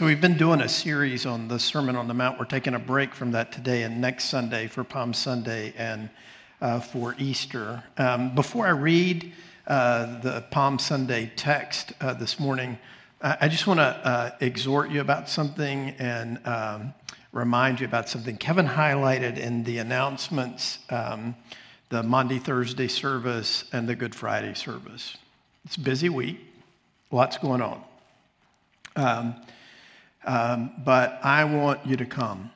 So, we've been doing a series on the Sermon on the Mount. We're taking a break from that today and next Sunday for Palm Sunday and uh, for Easter. Um, before I read uh, the Palm Sunday text uh, this morning, I just want to uh, exhort you about something and um, remind you about something. Kevin highlighted in the announcements um, the Monday, Thursday service and the Good Friday service. It's a busy week, lots going on. Um, but I want you to come.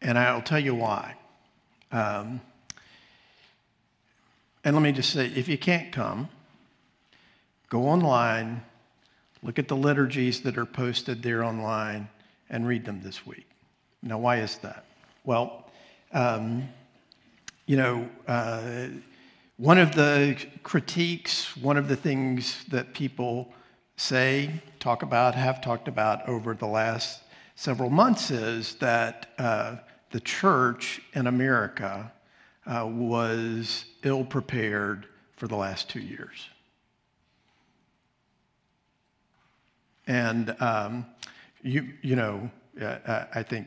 And I'll tell you why. Um, and let me just say if you can't come, go online, look at the liturgies that are posted there online, and read them this week. Now, why is that? Well, um, you know, uh, one of the critiques, one of the things that people say, talk about, have talked about over the last several months is that uh, the church in America uh, was ill prepared for the last two years. And um, you, you know, uh, I think,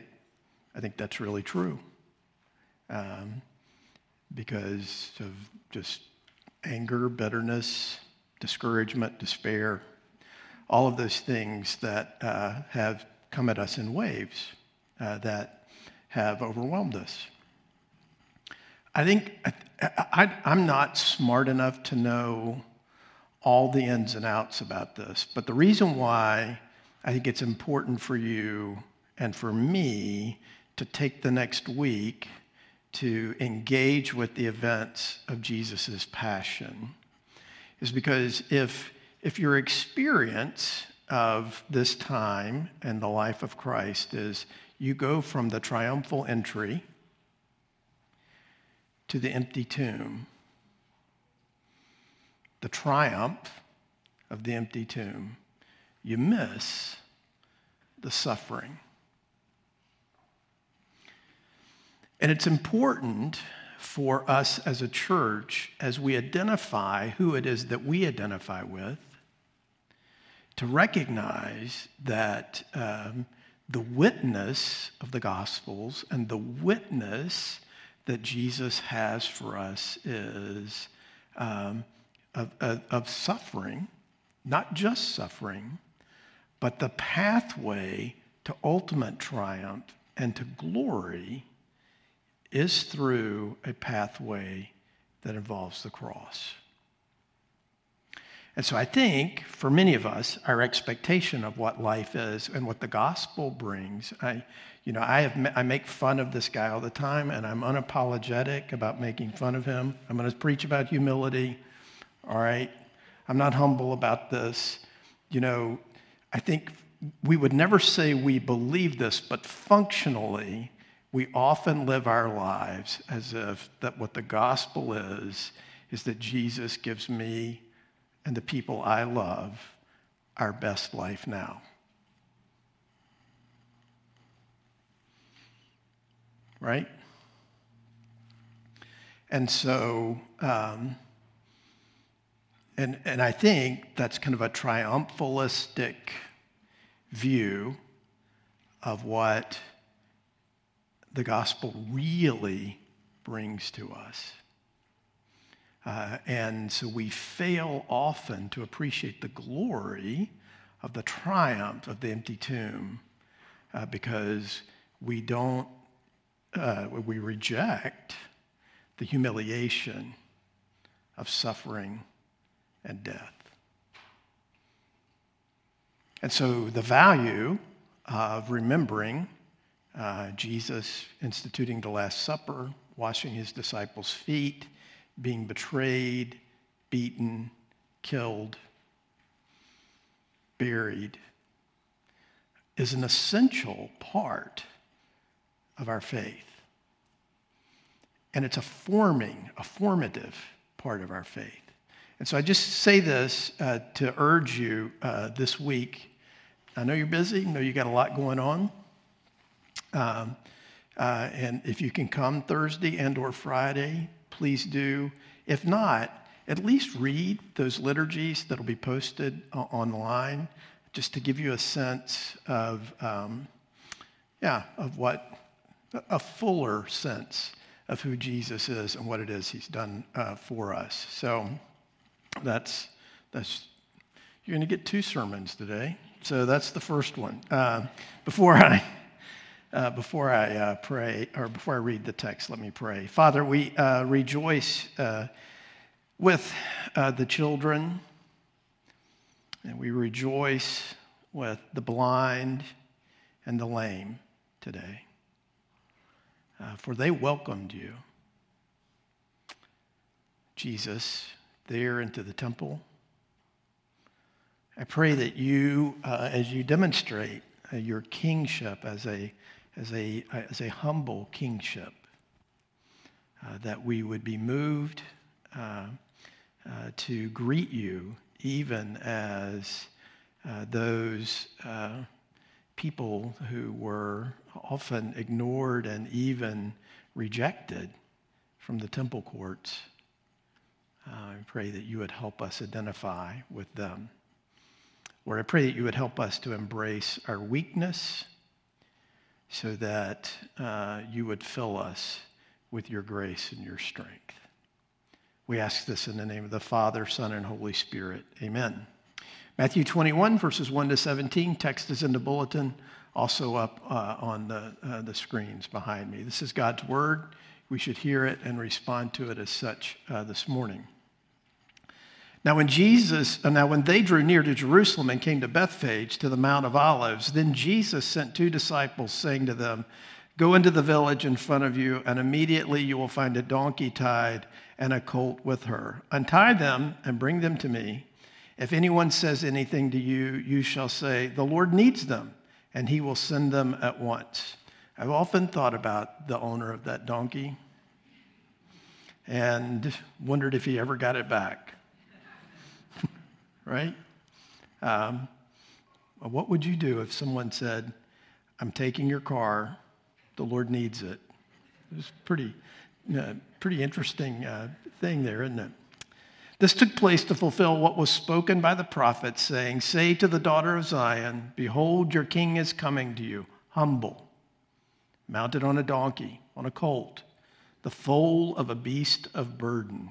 I think that's really true. Um, because of just anger, bitterness, discouragement, despair, all of those things that uh, have come at us in waves uh, that have overwhelmed us. I think I, am not smart enough to know all the ins and outs about this, but the reason why I think it's important for you and for me to take the next week to engage with the events of Jesus' passion is because if, if your experience of this time and the life of Christ is you go from the triumphal entry to the empty tomb, the triumph of the empty tomb, you miss the suffering. And it's important for us as a church, as we identify who it is that we identify with, to recognize that um, the witness of the Gospels and the witness that Jesus has for us is um, of, of, of suffering, not just suffering, but the pathway to ultimate triumph and to glory is through a pathway that involves the cross. And so I think for many of us, our expectation of what life is and what the gospel brings, I, you know, I, have, I make fun of this guy all the time, and I'm unapologetic about making fun of him. I'm going to preach about humility, all right? I'm not humble about this. You know, I think we would never say we believe this, but functionally, we often live our lives as if that what the gospel is is that Jesus gives me and the people I love our best life now. Right? And so, um, and, and I think that's kind of a triumphalistic view of what the gospel really brings to us. Uh, and so we fail often to appreciate the glory of the triumph of the empty tomb uh, because we don't, uh, we reject the humiliation of suffering and death. And so the value of remembering uh, Jesus instituting the Last Supper, washing his disciples' feet, being betrayed, beaten, killed, buried, is an essential part of our faith. And it's a forming, a formative part of our faith. And so I just say this uh, to urge you uh, this week. I know you're busy, I know you got a lot going on. Um, uh, and if you can come Thursday and or Friday, please do. If not, at least read those liturgies that'll be posted online just to give you a sense of, um, yeah, of what, a fuller sense of who Jesus is and what it is he's done uh, for us. So that's, that's, you're going to get two sermons today. So that's the first one. Uh, before I, uh, before I uh, pray, or before I read the text, let me pray. Father, we uh, rejoice uh, with uh, the children, and we rejoice with the blind and the lame today, for they welcomed you. Jesus, there into the temple. I pray that you, uh, as you demonstrate uh, your kingship as a, as a, as a humble kingship, uh, that we would be moved uh, uh, to greet you even as uh, those people who were often ignored and even rejected from the temple courts. I pray that you would help us identify with them. Lord, I pray that you would help us to embrace our weakness so that uh, you would fill us with your grace and your strength. We ask this in the name of the Father, Son, and Holy Spirit. Amen. Matthew 21, verses 1 to 17. Text is in the bulletin, also up uh, on the, uh, the screens behind me. This is God's word. We should hear it and respond to it as such uh, this morning. Now, when Jesus, uh, now when they drew near to Jerusalem and came to Bethphage to the Mount of Olives, then Jesus sent two disciples, saying to them, Go into the village in front of you, and immediately you will find a donkey tied and a colt with her. Untie them and bring them to me. If anyone says anything to you, you shall say, The Lord needs them, and he will send them at once. I've often thought about the owner of that donkey and wondered if he ever got it back right? Um, what would you do if someone said, I'm taking your car, the Lord needs it? It's pretty, uh, pretty interesting uh, thing there, isn't it? This took place to fulfill what was spoken by the prophet, saying, Say to the daughter of Zion, Behold, your king is coming to you, humble, mounted on a donkey, on a colt, the foal of a beast of burden.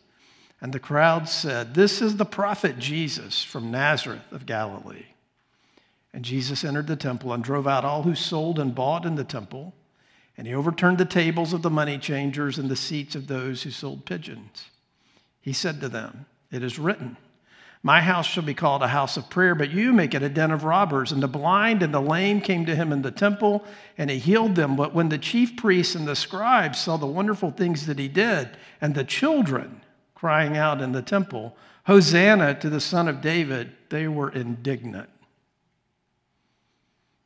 And the crowd said, This is the prophet Jesus from Nazareth of Galilee. And Jesus entered the temple and drove out all who sold and bought in the temple. And he overturned the tables of the money changers and the seats of those who sold pigeons. He said to them, It is written, My house shall be called a house of prayer, but you make it a den of robbers. And the blind and the lame came to him in the temple, and he healed them. But when the chief priests and the scribes saw the wonderful things that he did, and the children, crying out in the temple, Hosanna to the Son of David, they were indignant.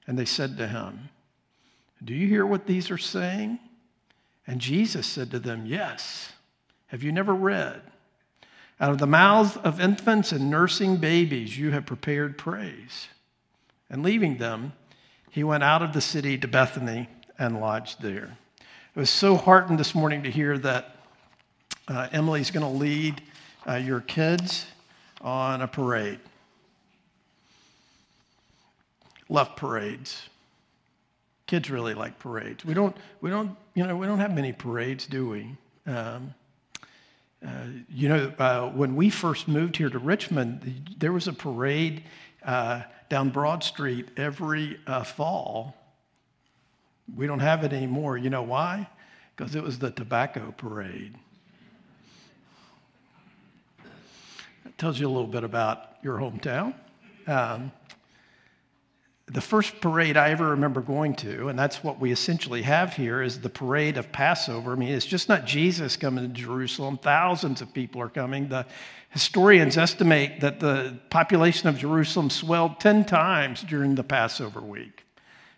And they said to him, Do you hear what these are saying? And Jesus said to them, Yes. Have you never read? Out of the mouths of infants and nursing babies, you have prepared praise. And leaving them, he went out of the city to Bethany and lodged there. It was so heartened this morning to hear that uh, Emily's going to lead uh, your kids on a parade. Love parades. Kids really like parades. We don't, we don't, you know, we don't have many parades, do we? Um, uh, you know, uh, when we first moved here to Richmond, there was a parade uh, down Broad Street every uh, fall. We don't have it anymore. You know why? Because it was the tobacco parade. Tells you a little bit about your hometown. Um, the first parade I ever remember going to, and that's what we essentially have here, is the parade of Passover. I mean, it's just not Jesus coming to Jerusalem, thousands of people are coming. The historians estimate that the population of Jerusalem swelled 10 times during the Passover week.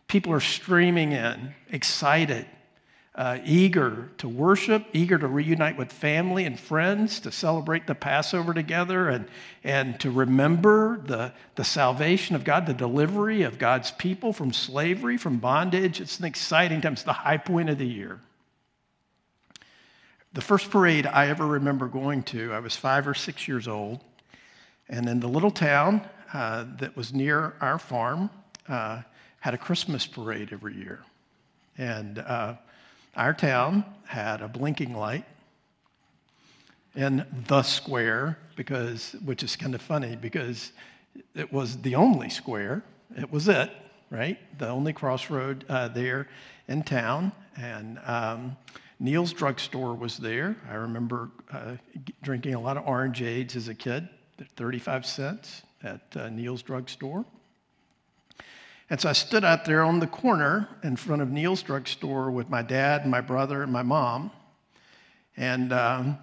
People are streaming in, excited uh, eager to worship, eager to reunite with family and friends, to celebrate the Passover together, and, and to remember the, the salvation of God, the delivery of God's people from slavery, from bondage. It's an exciting time. It's the high point of the year. The first parade I ever remember going to, I was five or six years old, and in the little town uh, that was near our farm, uh, had a Christmas parade every year. And uh, our town had a blinking light in the square, because, which is kind of funny because it was the only square. It was it, right? The only crossroad uh, there in town. And um, Neil's drugstore was there. I remember uh, drinking a lot of orangeades as a kid, 35 cents at uh, Neil's drugstore. And so I stood out there on the corner in front of Neil's drugstore with my dad and my brother and my mom. And um,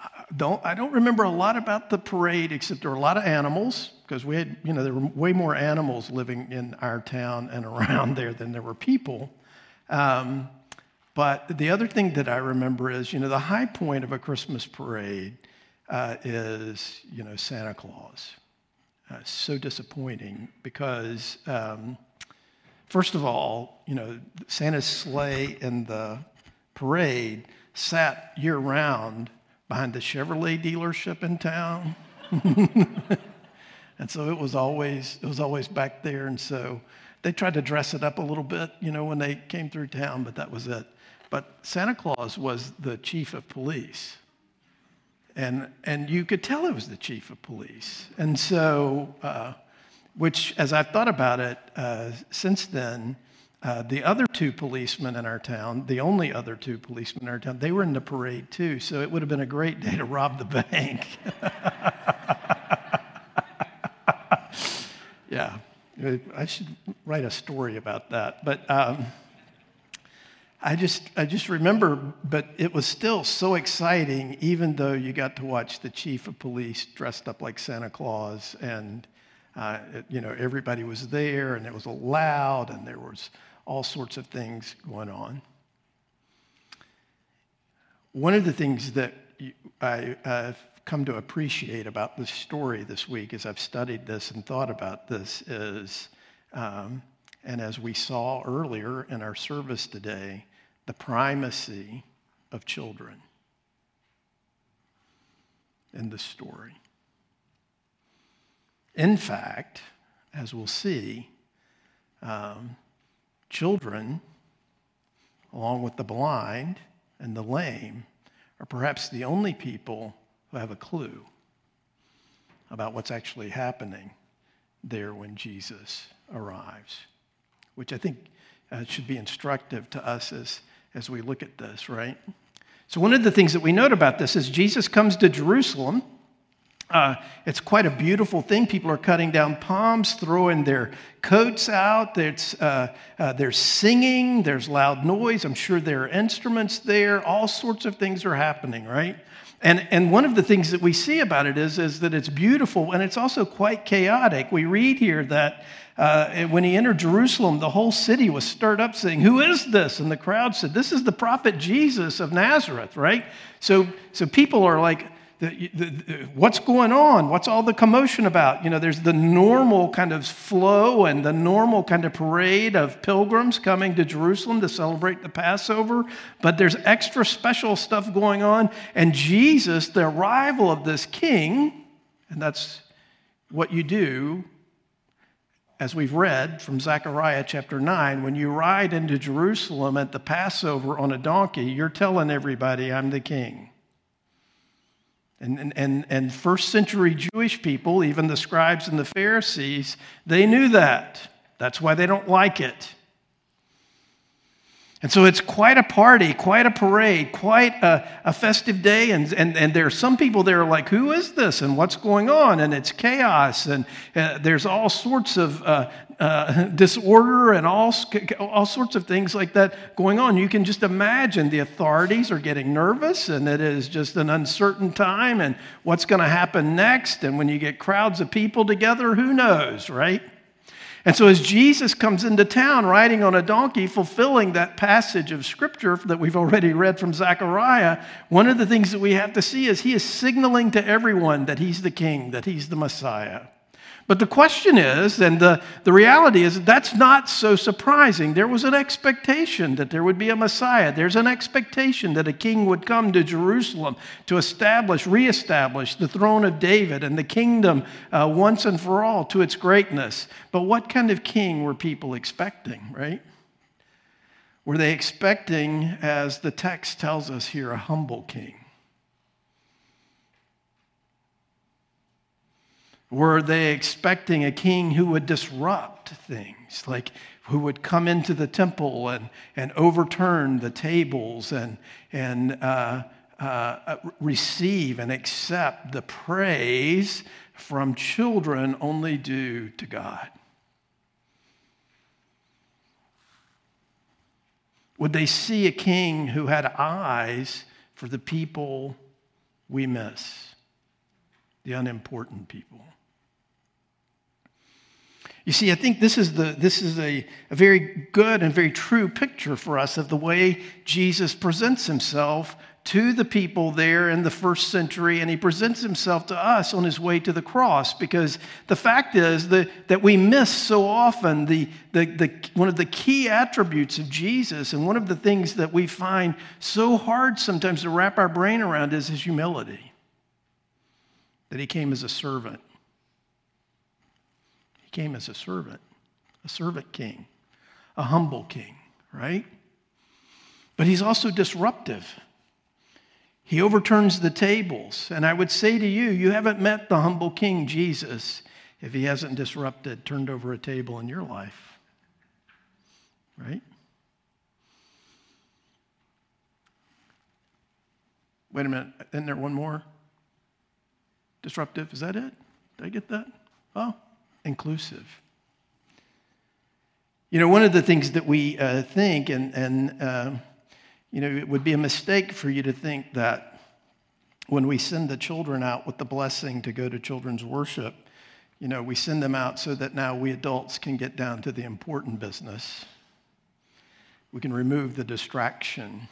I, don't, I don't remember a lot about the parade except there were a lot of animals because we had, you know, there were way more animals living in our town and around there than there were people. Um, but the other thing that I remember is, you know, the high point of a Christmas parade uh, is, you know, Santa Claus. Uh, so disappointing because um, First of all, you know, Santa's sleigh and the parade sat year round behind the Chevrolet dealership in town. and so it was always it was always back there and so they tried to dress it up a little bit, you know, when they came through town, but that was it. But Santa Claus was the chief of police. And, and you could tell it was the chief of police. And so uh, which, as I've thought about it uh, since then, uh, the other two policemen in our town, the only other two policemen in our town, they were in the parade too. So it would have been a great day to rob the bank. yeah, I should write a story about that. But um, I just, I just remember, but it was still so exciting, even though you got to watch the chief of police dressed up like Santa Claus and uh, it, you know, everybody was there and it was loud and there was all sorts of things going on. One of the things that I, have come to appreciate about this story this week as I've studied this and thought about this is, um, and as we saw earlier in our service today, the primacy of children in the story. In fact, as we'll see, um, children, along with the blind and the lame, are perhaps the only people who have a clue about what's actually happening there when Jesus arrives, which I think uh, should be instructive to us as, as we look at this, right? So, one of the things that we note about this is Jesus comes to Jerusalem uh, it's quite a beautiful thing. People are cutting down palms, throwing their coats out. There's, uh, uh, there's singing, there's loud noise. I'm sure there are instruments there. All sorts of things are happening, right? And, and one of the things that we see about it is, is that it's beautiful and it's also quite chaotic. We read here that uh, when he entered Jerusalem, the whole city was stirred up saying, Who is this? And the crowd said, This is the prophet Jesus of Nazareth, right? So, so people are like, the, the, the, what's going on? What's all the commotion about? You know, there's the normal kind of flow and the normal kind of parade of pilgrims coming to Jerusalem to celebrate the Passover, but there's extra special stuff going on. And Jesus, the arrival of this king, and that's what you do, as we've read from Zechariah chapter 9, when you ride into Jerusalem at the Passover on a donkey, you're telling everybody, I'm the king. And, and, and first century Jewish people, even the scribes and the Pharisees, they knew that. That's why they don't like it. And so it's quite a party, quite a parade, quite a, a festive day. And, and, and there are some people there like, who is this and what's going on? And it's chaos. And uh, there's all sorts of uh, uh, disorder and all, all sorts of things like that going on. You can just imagine the authorities are getting nervous and it is just an uncertain time and what's going to happen next. And when you get crowds of people together, who knows, right? And so, as Jesus comes into town riding on a donkey, fulfilling that passage of scripture that we've already read from Zechariah, one of the things that we have to see is he is signaling to everyone that he's the king, that he's the Messiah. But the question is, and the, the reality is, that's not so surprising. There was an expectation that there would be a Messiah. There's an expectation that a king would come to Jerusalem to establish, reestablish the throne of David and the kingdom uh, once and for all to its greatness. But what kind of king were people expecting, right? Were they expecting, as the text tells us here, a humble king? Were they expecting a king who would disrupt things, like who would come into the temple and, and overturn the tables and, and uh, uh, receive and accept the praise from children only due to God? Would they see a king who had eyes for the people we miss, the unimportant people? You see, I think this is, the, this is a, a very good and very true picture for us of the way Jesus presents himself to the people there in the first century, and he presents himself to us on his way to the cross. Because the fact is that, that we miss so often the, the, the, one of the key attributes of Jesus, and one of the things that we find so hard sometimes to wrap our brain around is his humility. That he came as a servant came as a servant, a servant king, a humble king, right? But he's also disruptive. He overturns the tables. And I would say to you, you haven't met the humble king, Jesus, if he hasn't disrupted, turned over a table in your life. Right? Wait a minute. Isn't there one more? Disruptive. Is that it? Did I get that? Oh, inclusive. You know, one of the things that we uh, think, and, and uh, you know, it would be a mistake for you to think that when we send the children out with the blessing to go to children's worship, you know, we send them out so that now we adults can get down to the important business. We can remove the distraction.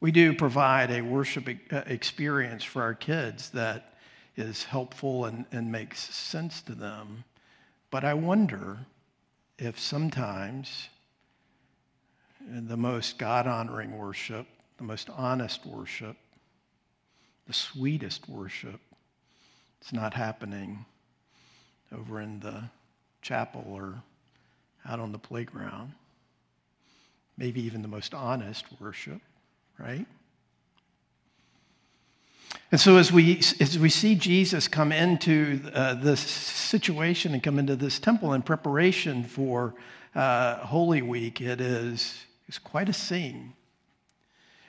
We do provide a worship uh, experience for our kids that is helpful and, and makes sense to them. But I wonder if sometimes the most God honoring worship, the most honest worship, the sweetest worship, it's not happening over in the chapel or out on the playground. Maybe even the most honest worship, right? And so, as we, as we see Jesus come into uh, this situation and come into this temple in preparation for uh, Holy Week, it is it's quite a scene.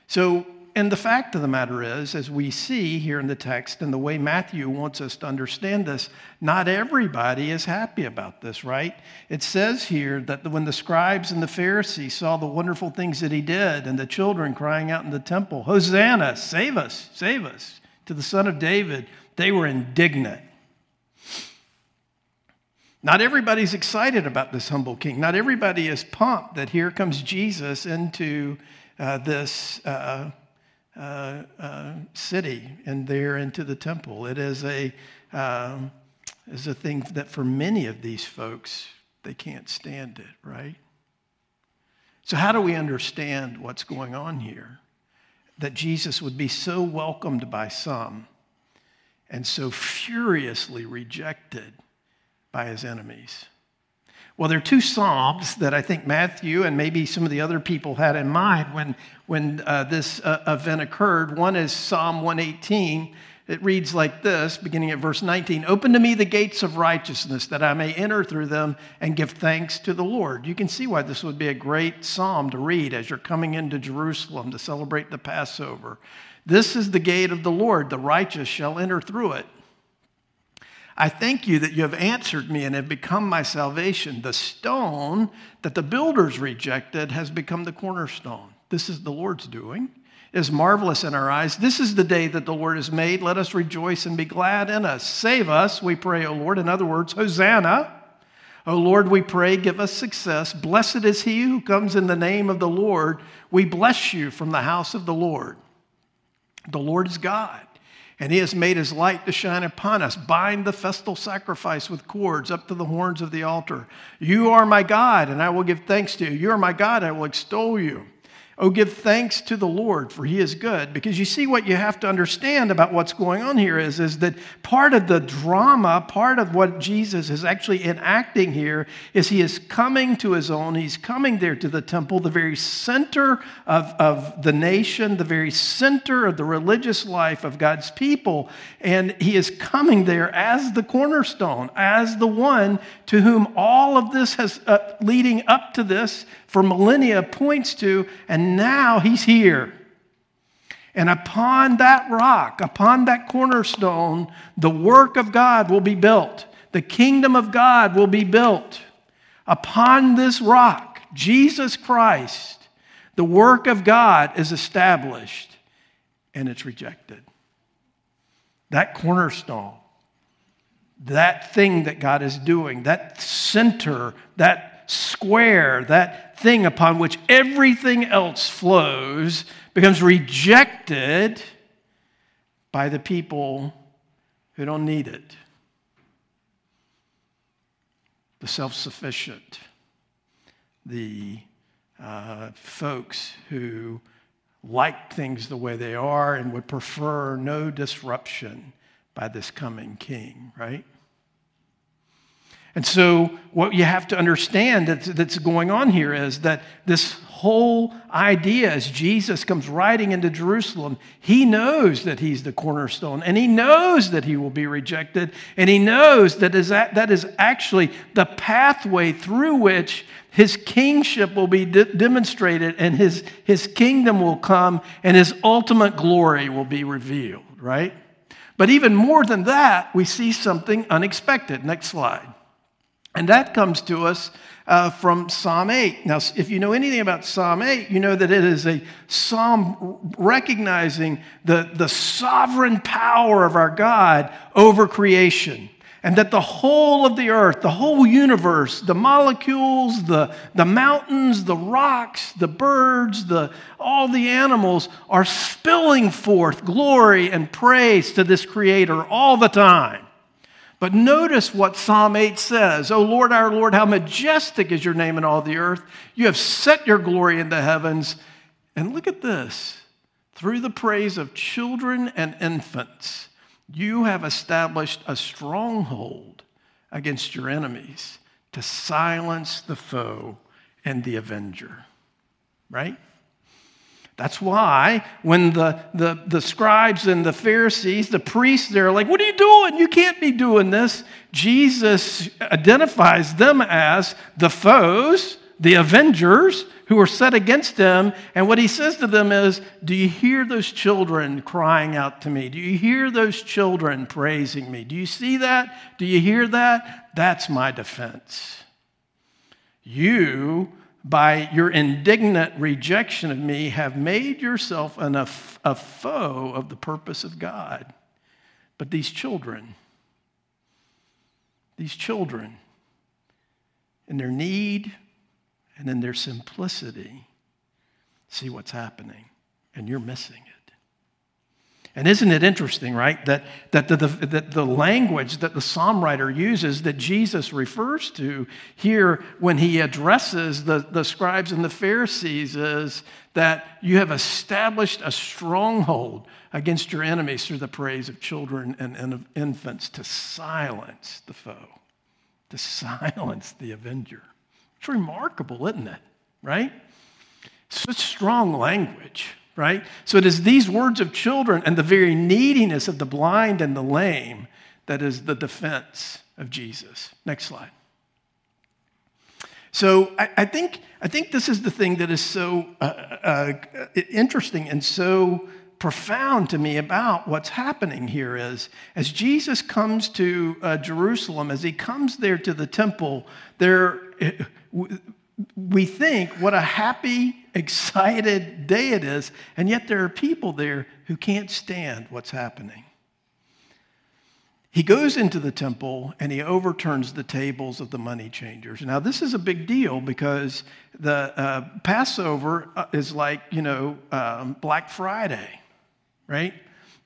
So, and the fact of the matter is, as we see here in the text and the way Matthew wants us to understand this, not everybody is happy about this, right? It says here that when the scribes and the Pharisees saw the wonderful things that he did and the children crying out in the temple, Hosanna, save us, save us to the Son of David, they were indignant. Not everybody's excited about this humble king. Not everybody is pumped that here comes Jesus into uh, this uh, uh, uh city and there into the temple. It is a, um, is a thing that for many of these folks, they can't stand it, right? So, how do we understand what's going on here? that Jesus would be so welcomed by some and so furiously rejected by his enemies. Well, there are two Psalms that I think Matthew and maybe some of the other people had in mind when, when uh, this uh, event occurred. One is Psalm 118, It reads like this, beginning at verse 19 Open to me the gates of righteousness, that I may enter through them and give thanks to the Lord. You can see why this would be a great psalm to read as you're coming into Jerusalem to celebrate the Passover. This is the gate of the Lord, the righteous shall enter through it. I thank you that you have answered me and have become my salvation. The stone that the builders rejected has become the cornerstone. This is the Lord's doing is marvelous in our eyes. This is the day that the Lord has made. Let us rejoice and be glad in us. Save us, we pray, O Lord. In other words, Hosanna. O Lord, we pray, give us success. Blessed is he who comes in the name of the Lord. We bless you from the house of the Lord. The Lord is God, and he has made his light to shine upon us. Bind the festal sacrifice with cords up to the horns of the altar. You are my God, and I will give thanks to you. You are my God, I will extol you. Oh, give thanks to the Lord, for he is good. Because you see, what you have to understand about what's going on here is, is that part of the drama, part of what Jesus is actually enacting here, is he is coming to his own. He's coming there to the temple, the very center of, of the nation, the very center of the religious life of God's people. And he is coming there as the cornerstone, as the one to whom all of this has, uh, leading up to this, for millennia points to, and now he's here. And upon that rock, upon that cornerstone, the work of God will be built. The kingdom of God will be built. Upon this rock, Jesus Christ, the work of God is established and it's rejected. That cornerstone, that thing that God is doing, that center, that square, that thing upon which everything else flows, becomes rejected by the people who don't need it. The self sufficient, the uh, folks who like things the way they are and would prefer no disruption by this coming king, right? And so, what you have to understand that's, that's, going on here is that this whole idea, as Jesus comes riding into Jerusalem, he knows that he's the cornerstone, and he knows that he will be rejected, and he knows that is, that, that is actually the pathway through which his kingship will be de- demonstrated, and his, his kingdom will come, and his ultimate glory will be revealed, right? But even more than that, we see something unexpected. Next slide. And that comes to us uh, from Psalm 8. Now, if you know anything about Psalm 8, you know that it is a psalm recognizing the, the sovereign power of our God over creation. And that the whole of the earth, the whole universe, the molecules, the, the mountains, the rocks, the birds, the, all the animals are spilling forth glory and praise to this Creator all the time. But notice what Psalm 8 says O Lord, our Lord, how majestic is your name in all the earth. You have set your glory in the heavens. And look at this through the praise of children and infants, you have established a stronghold against your enemies to silence the foe and the avenger. Right? That's why when the, the, the scribes and the Pharisees, the priests, they're like, What are you doing? You can't be doing this. Jesus identifies them as the foes, the avengers who are set against him. And what he says to them is, Do you hear those children crying out to me? Do you hear those children praising me? Do you see that? Do you hear that? That's my defense. You by your indignant rejection of me, have made yourself an, a, a foe of the purpose of God. But these children, these children, in their need and in their simplicity, see what's happening, and you're missing it. And isn't it interesting, right, that, that, the, the, that the language that the psalm writer uses that Jesus refers to here when he addresses the, the scribes and the Pharisees is that you have established a stronghold against your enemies through the praise of children and, and of infants to silence the foe, to silence the avenger. It's remarkable, isn't it? Right? Such strong language right? So it is these words of children and the very neediness of the blind and the lame that is the defense of Jesus. Next slide. So I, I think, I think this is the thing that is so uh, uh, interesting and so profound to me about what's happening here is as Jesus comes to uh, Jerusalem, as he comes there to the temple, there we think what a happy, excited day it is, and yet there are people there who can't stand what's happening. He goes into the temple and he overturns the tables of the money changers. Now, this is a big deal because the uh, Passover uh, is like, you know, um, Black Friday right?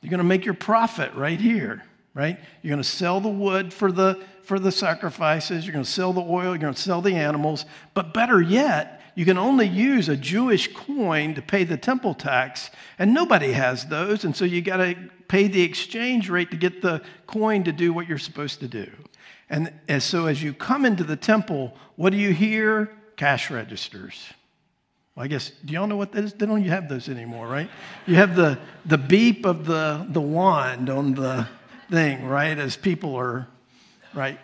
You're going to make your profit right here, right? You're going to sell the wood for the for the sacrifices, you're going to sell the oil, you're going to sell the animals, but better yet, you can only use a Jewish coin to pay the temple tax, and nobody has those, and so you got to pay the exchange rate to get the coin to do what you're supposed to do. And, and so as you come into the temple, what do you hear? Cash registers. Well, I guess, do y'all know what that is? They don't you have those anymore, right? You have the, the beep of the, the wand on the thing, right? As people are, right?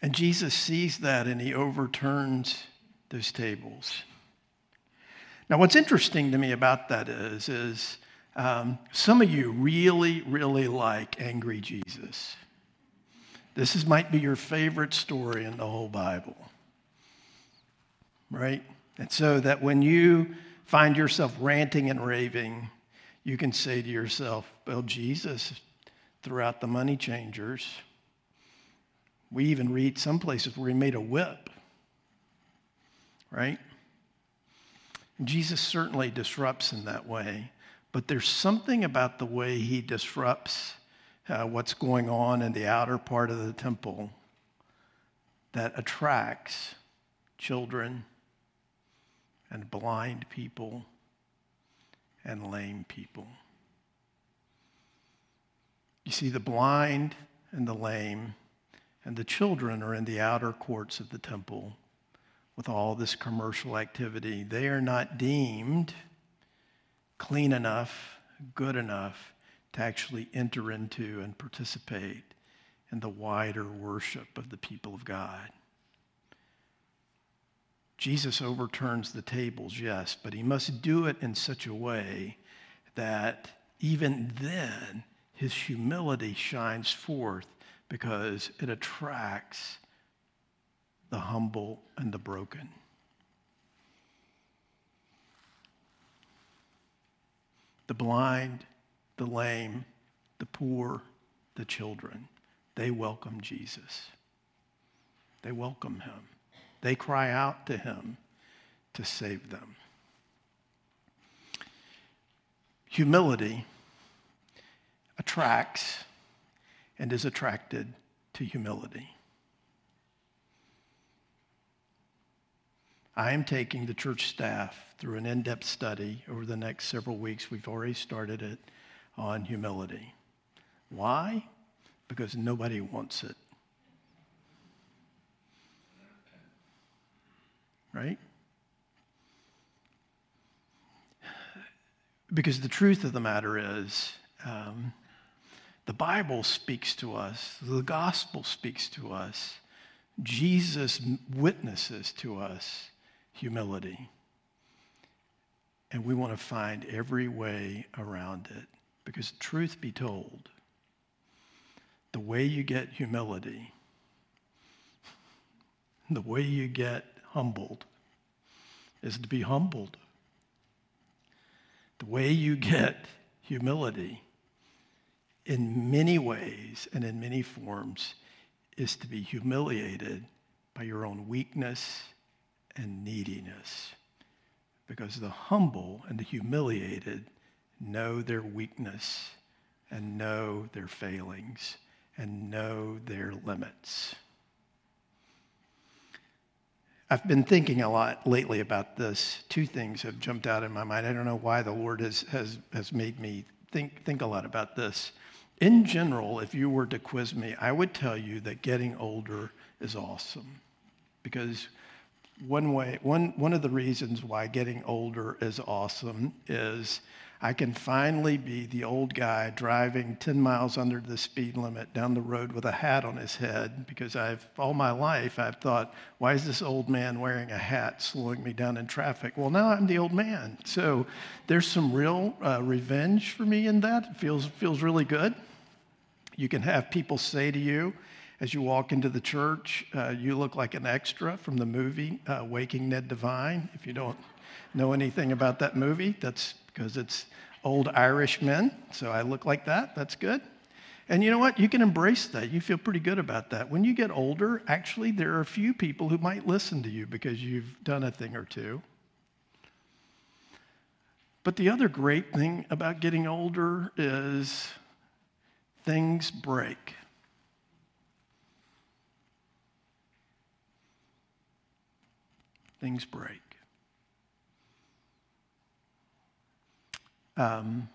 And Jesus sees that and he overturns those tables. Now, what's interesting to me about that is, is um, some of you really, really like angry Jesus. This is, might be your favorite story in the whole Bible right? And so that when you find yourself ranting and raving, you can say to yourself, well, Jesus throughout the money changers. We even read some places where he made a whip, right? Jesus certainly disrupts in that way, but there's something about the way he disrupts uh, what's going on in the outer part of the temple that attracts children and blind people and lame people. You see, the blind and the lame and the children are in the outer courts of the temple with all this commercial activity. They are not deemed clean enough, good enough to actually enter into and participate in the wider worship of the people of God. Jesus overturns the tables, yes, but he must do it in such a way that even then his humility shines forth because it attracts the humble and the broken. The blind, the lame, the poor, the children, they welcome Jesus. They welcome him. They cry out to him to save them. Humility attracts and is attracted to humility. I am taking the church staff through an in depth study over the next several weeks. We've already started it on humility. Why? Because nobody wants it. right? Because the truth of the matter is, um, the Bible speaks to us, the gospel speaks to us, Jesus witnesses to us humility. And we want to find every way around it. Because, truth be told, the way you get humility, the way you get humbled is to be humbled. The way you get humility in many ways and in many forms is to be humiliated by your own weakness and neediness. Because the humble and the humiliated know their weakness and know their failings and know their limits. I've been thinking a lot lately about this. Two things have jumped out in my mind. I don't know why the Lord has, has, has made me think, think a lot about this. In general, if you were to quiz me, I would tell you that getting older is awesome because one way, one, one of the reasons why getting older is awesome is I can finally be the old guy driving 10 miles under the speed limit down the road with a hat on his head because I've, all my life, I've thought, why is this old man wearing a hat slowing me down in traffic? Well, now I'm the old man. So there's some real uh, revenge for me in that. It feels, feels really good. You can have people say to you, as you walk into the church, uh, you look like an extra from the movie uh, Waking Ned Devine. If you don't know anything about that movie, that's because it's old Irish men. So I look like that. That's good. And you know what? You can embrace that. You feel pretty good about that. When you get older, actually, there are a few people who might listen to you because you've done a thing or two. But the other great thing about getting older is things break. Things break. Um,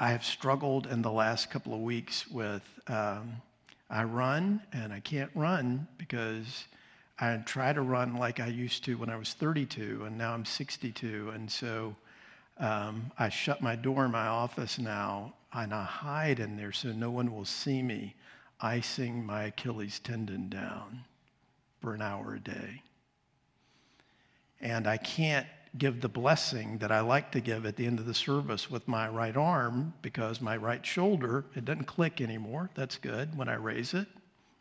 I have struggled in the last couple of weeks with um, I run and I can't run because I try to run like I used to when I was 32 and now I'm 62. And so um, I shut my door in my office now and I hide in there so no one will see me icing my Achilles tendon down for an hour a day. And I can't give the blessing that I like to give at the end of the service with my right arm because my right shoulder, it doesn't click anymore. That's good when I raise it,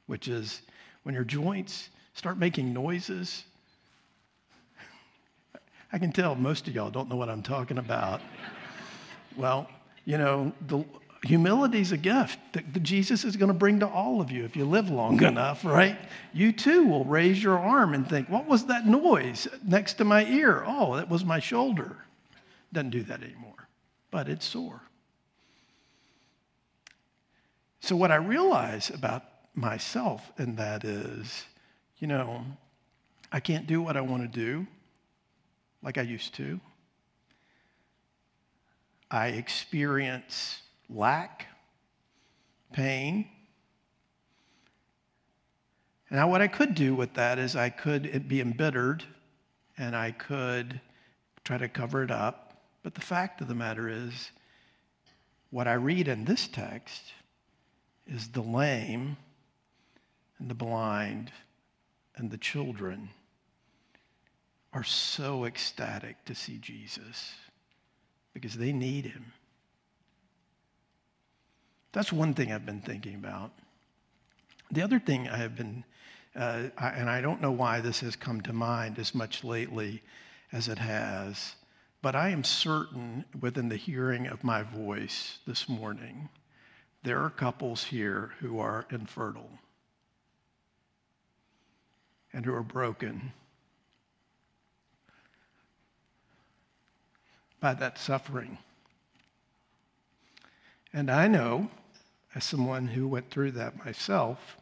which is when your joints start making noises. I can tell most of y'all don't know what I'm talking about. well, you know, the, humility is a gift that Jesus is going to bring to all of you if you live long enough, right? You too will raise your arm and think, what was that noise next to my ear? Oh, that was my shoulder. Doesn't do that anymore, but it's sore. So, what I realize about myself and that is, you know, I can't do what I want to do like I used to. I experience lack, pain. Now, what I could do with that is I could be embittered and I could try to cover it up. But the fact of the matter is, what I read in this text is the lame and the blind and the children are so ecstatic to see Jesus because they need him. That's one thing I've been thinking about. The other thing I have been, uh, I, and I don't know why this has come to mind as much lately as it has, but I am certain within the hearing of my voice this morning, there are couples here who are infertile and who are broken by that suffering. And I know as someone who went through that myself,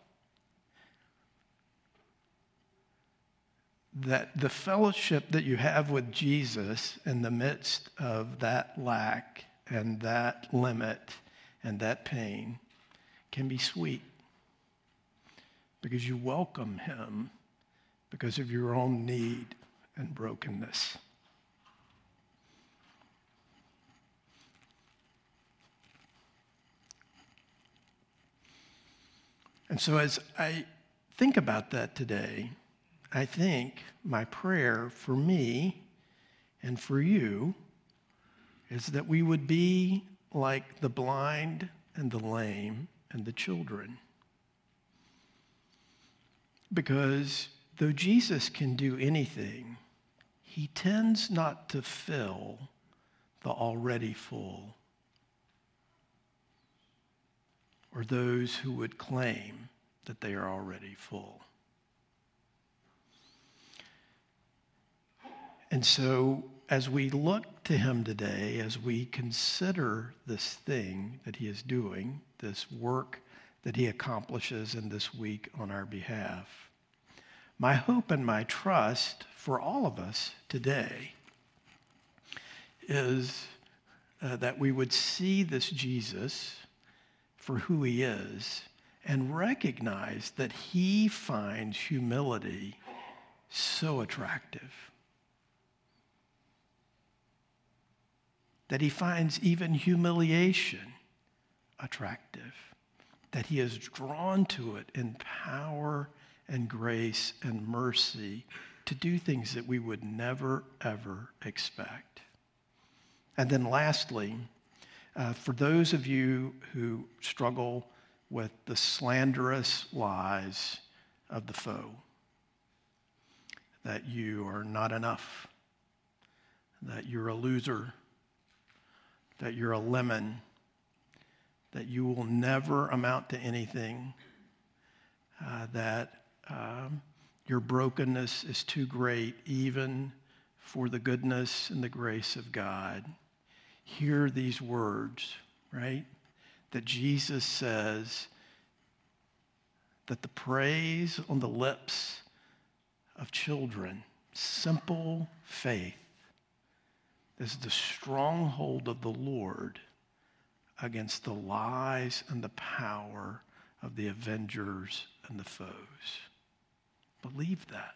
that the fellowship that you have with Jesus in the midst of that lack and that limit and that pain can be sweet because you welcome him because of your own need and brokenness. And so as I think about that today, I think my prayer for me and for you is that we would be like the blind and the lame and the children. Because though Jesus can do anything, he tends not to fill the already full or those who would claim that they are already full. And so, as we look to him today, as we consider this thing that he is doing, this work that he accomplishes in this week on our behalf, my hope and my trust for all of us today is uh, that we would see this Jesus for who he is and recognize that he finds humility so attractive that he finds even humiliation attractive, that he is drawn to it in power and grace and mercy to do things that we would never, ever expect. And then, lastly, uh, for those of you who struggle with the slanderous lies of the foe, that you are not enough, that you're a loser, that you're a lemon, that you will never amount to anything, uh, that um, your brokenness is too great even for the goodness and the grace of God. Hear these words, right? That Jesus says that the praise on the lips of children, simple faith, is the stronghold of the Lord against the lies and the power of the avengers and the foes. Believe that.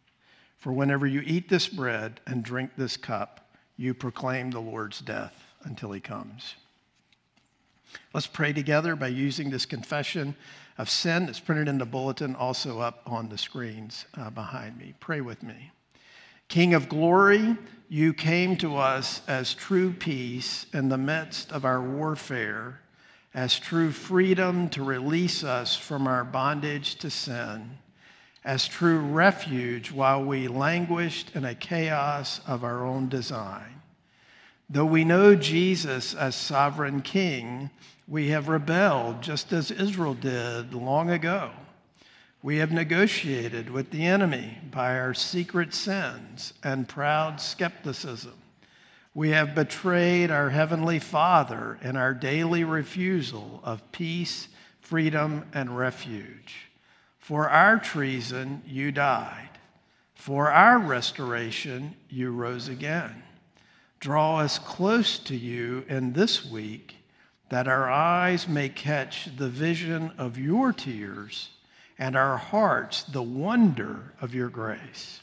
For whenever you eat this bread and drink this cup, you proclaim the Lord's death until he comes. Let's pray together by using this confession of sin that's printed in the bulletin, also up on the screens uh, behind me. Pray with me. King of glory, you came to us as true peace in the midst of our warfare, as true freedom to release us from our bondage to sin, as true refuge while we languished in a chaos of our own design. Though we know Jesus as sovereign king, we have rebelled just as Israel did long ago. We have negotiated with the enemy by our secret sins and proud skepticism. We have betrayed our Heavenly Father in our daily refusal of peace, freedom, and refuge. For our treason, you died. For our restoration, you rose again. Draw us close to you in this week that our eyes may catch the vision of your tears and our hearts the wonder of your grace.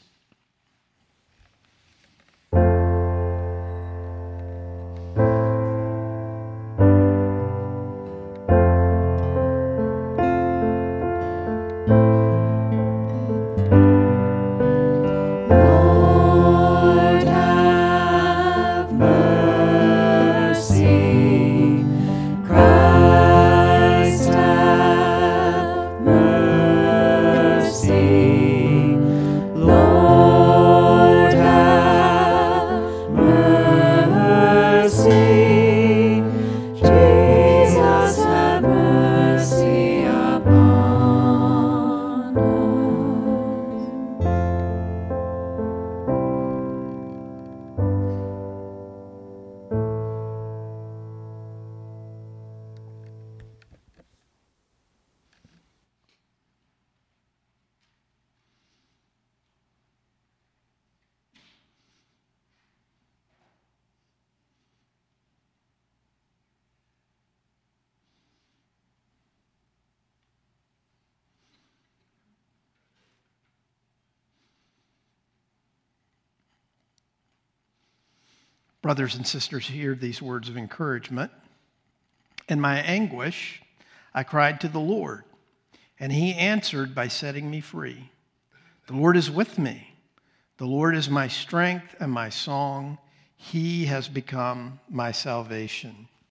Brothers and sisters, hear these words of encouragement. In my anguish, I cried to the Lord, and he answered by setting me free. The Lord is with me. The Lord is my strength and my song. He has become my salvation.